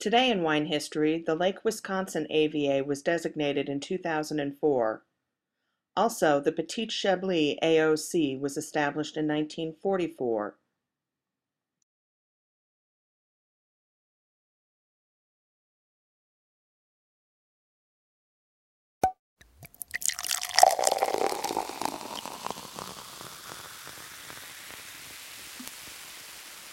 Today in wine history, the Lake Wisconsin AVA was designated in 2004. Also, the Petit Chablis AOC was established in 1944.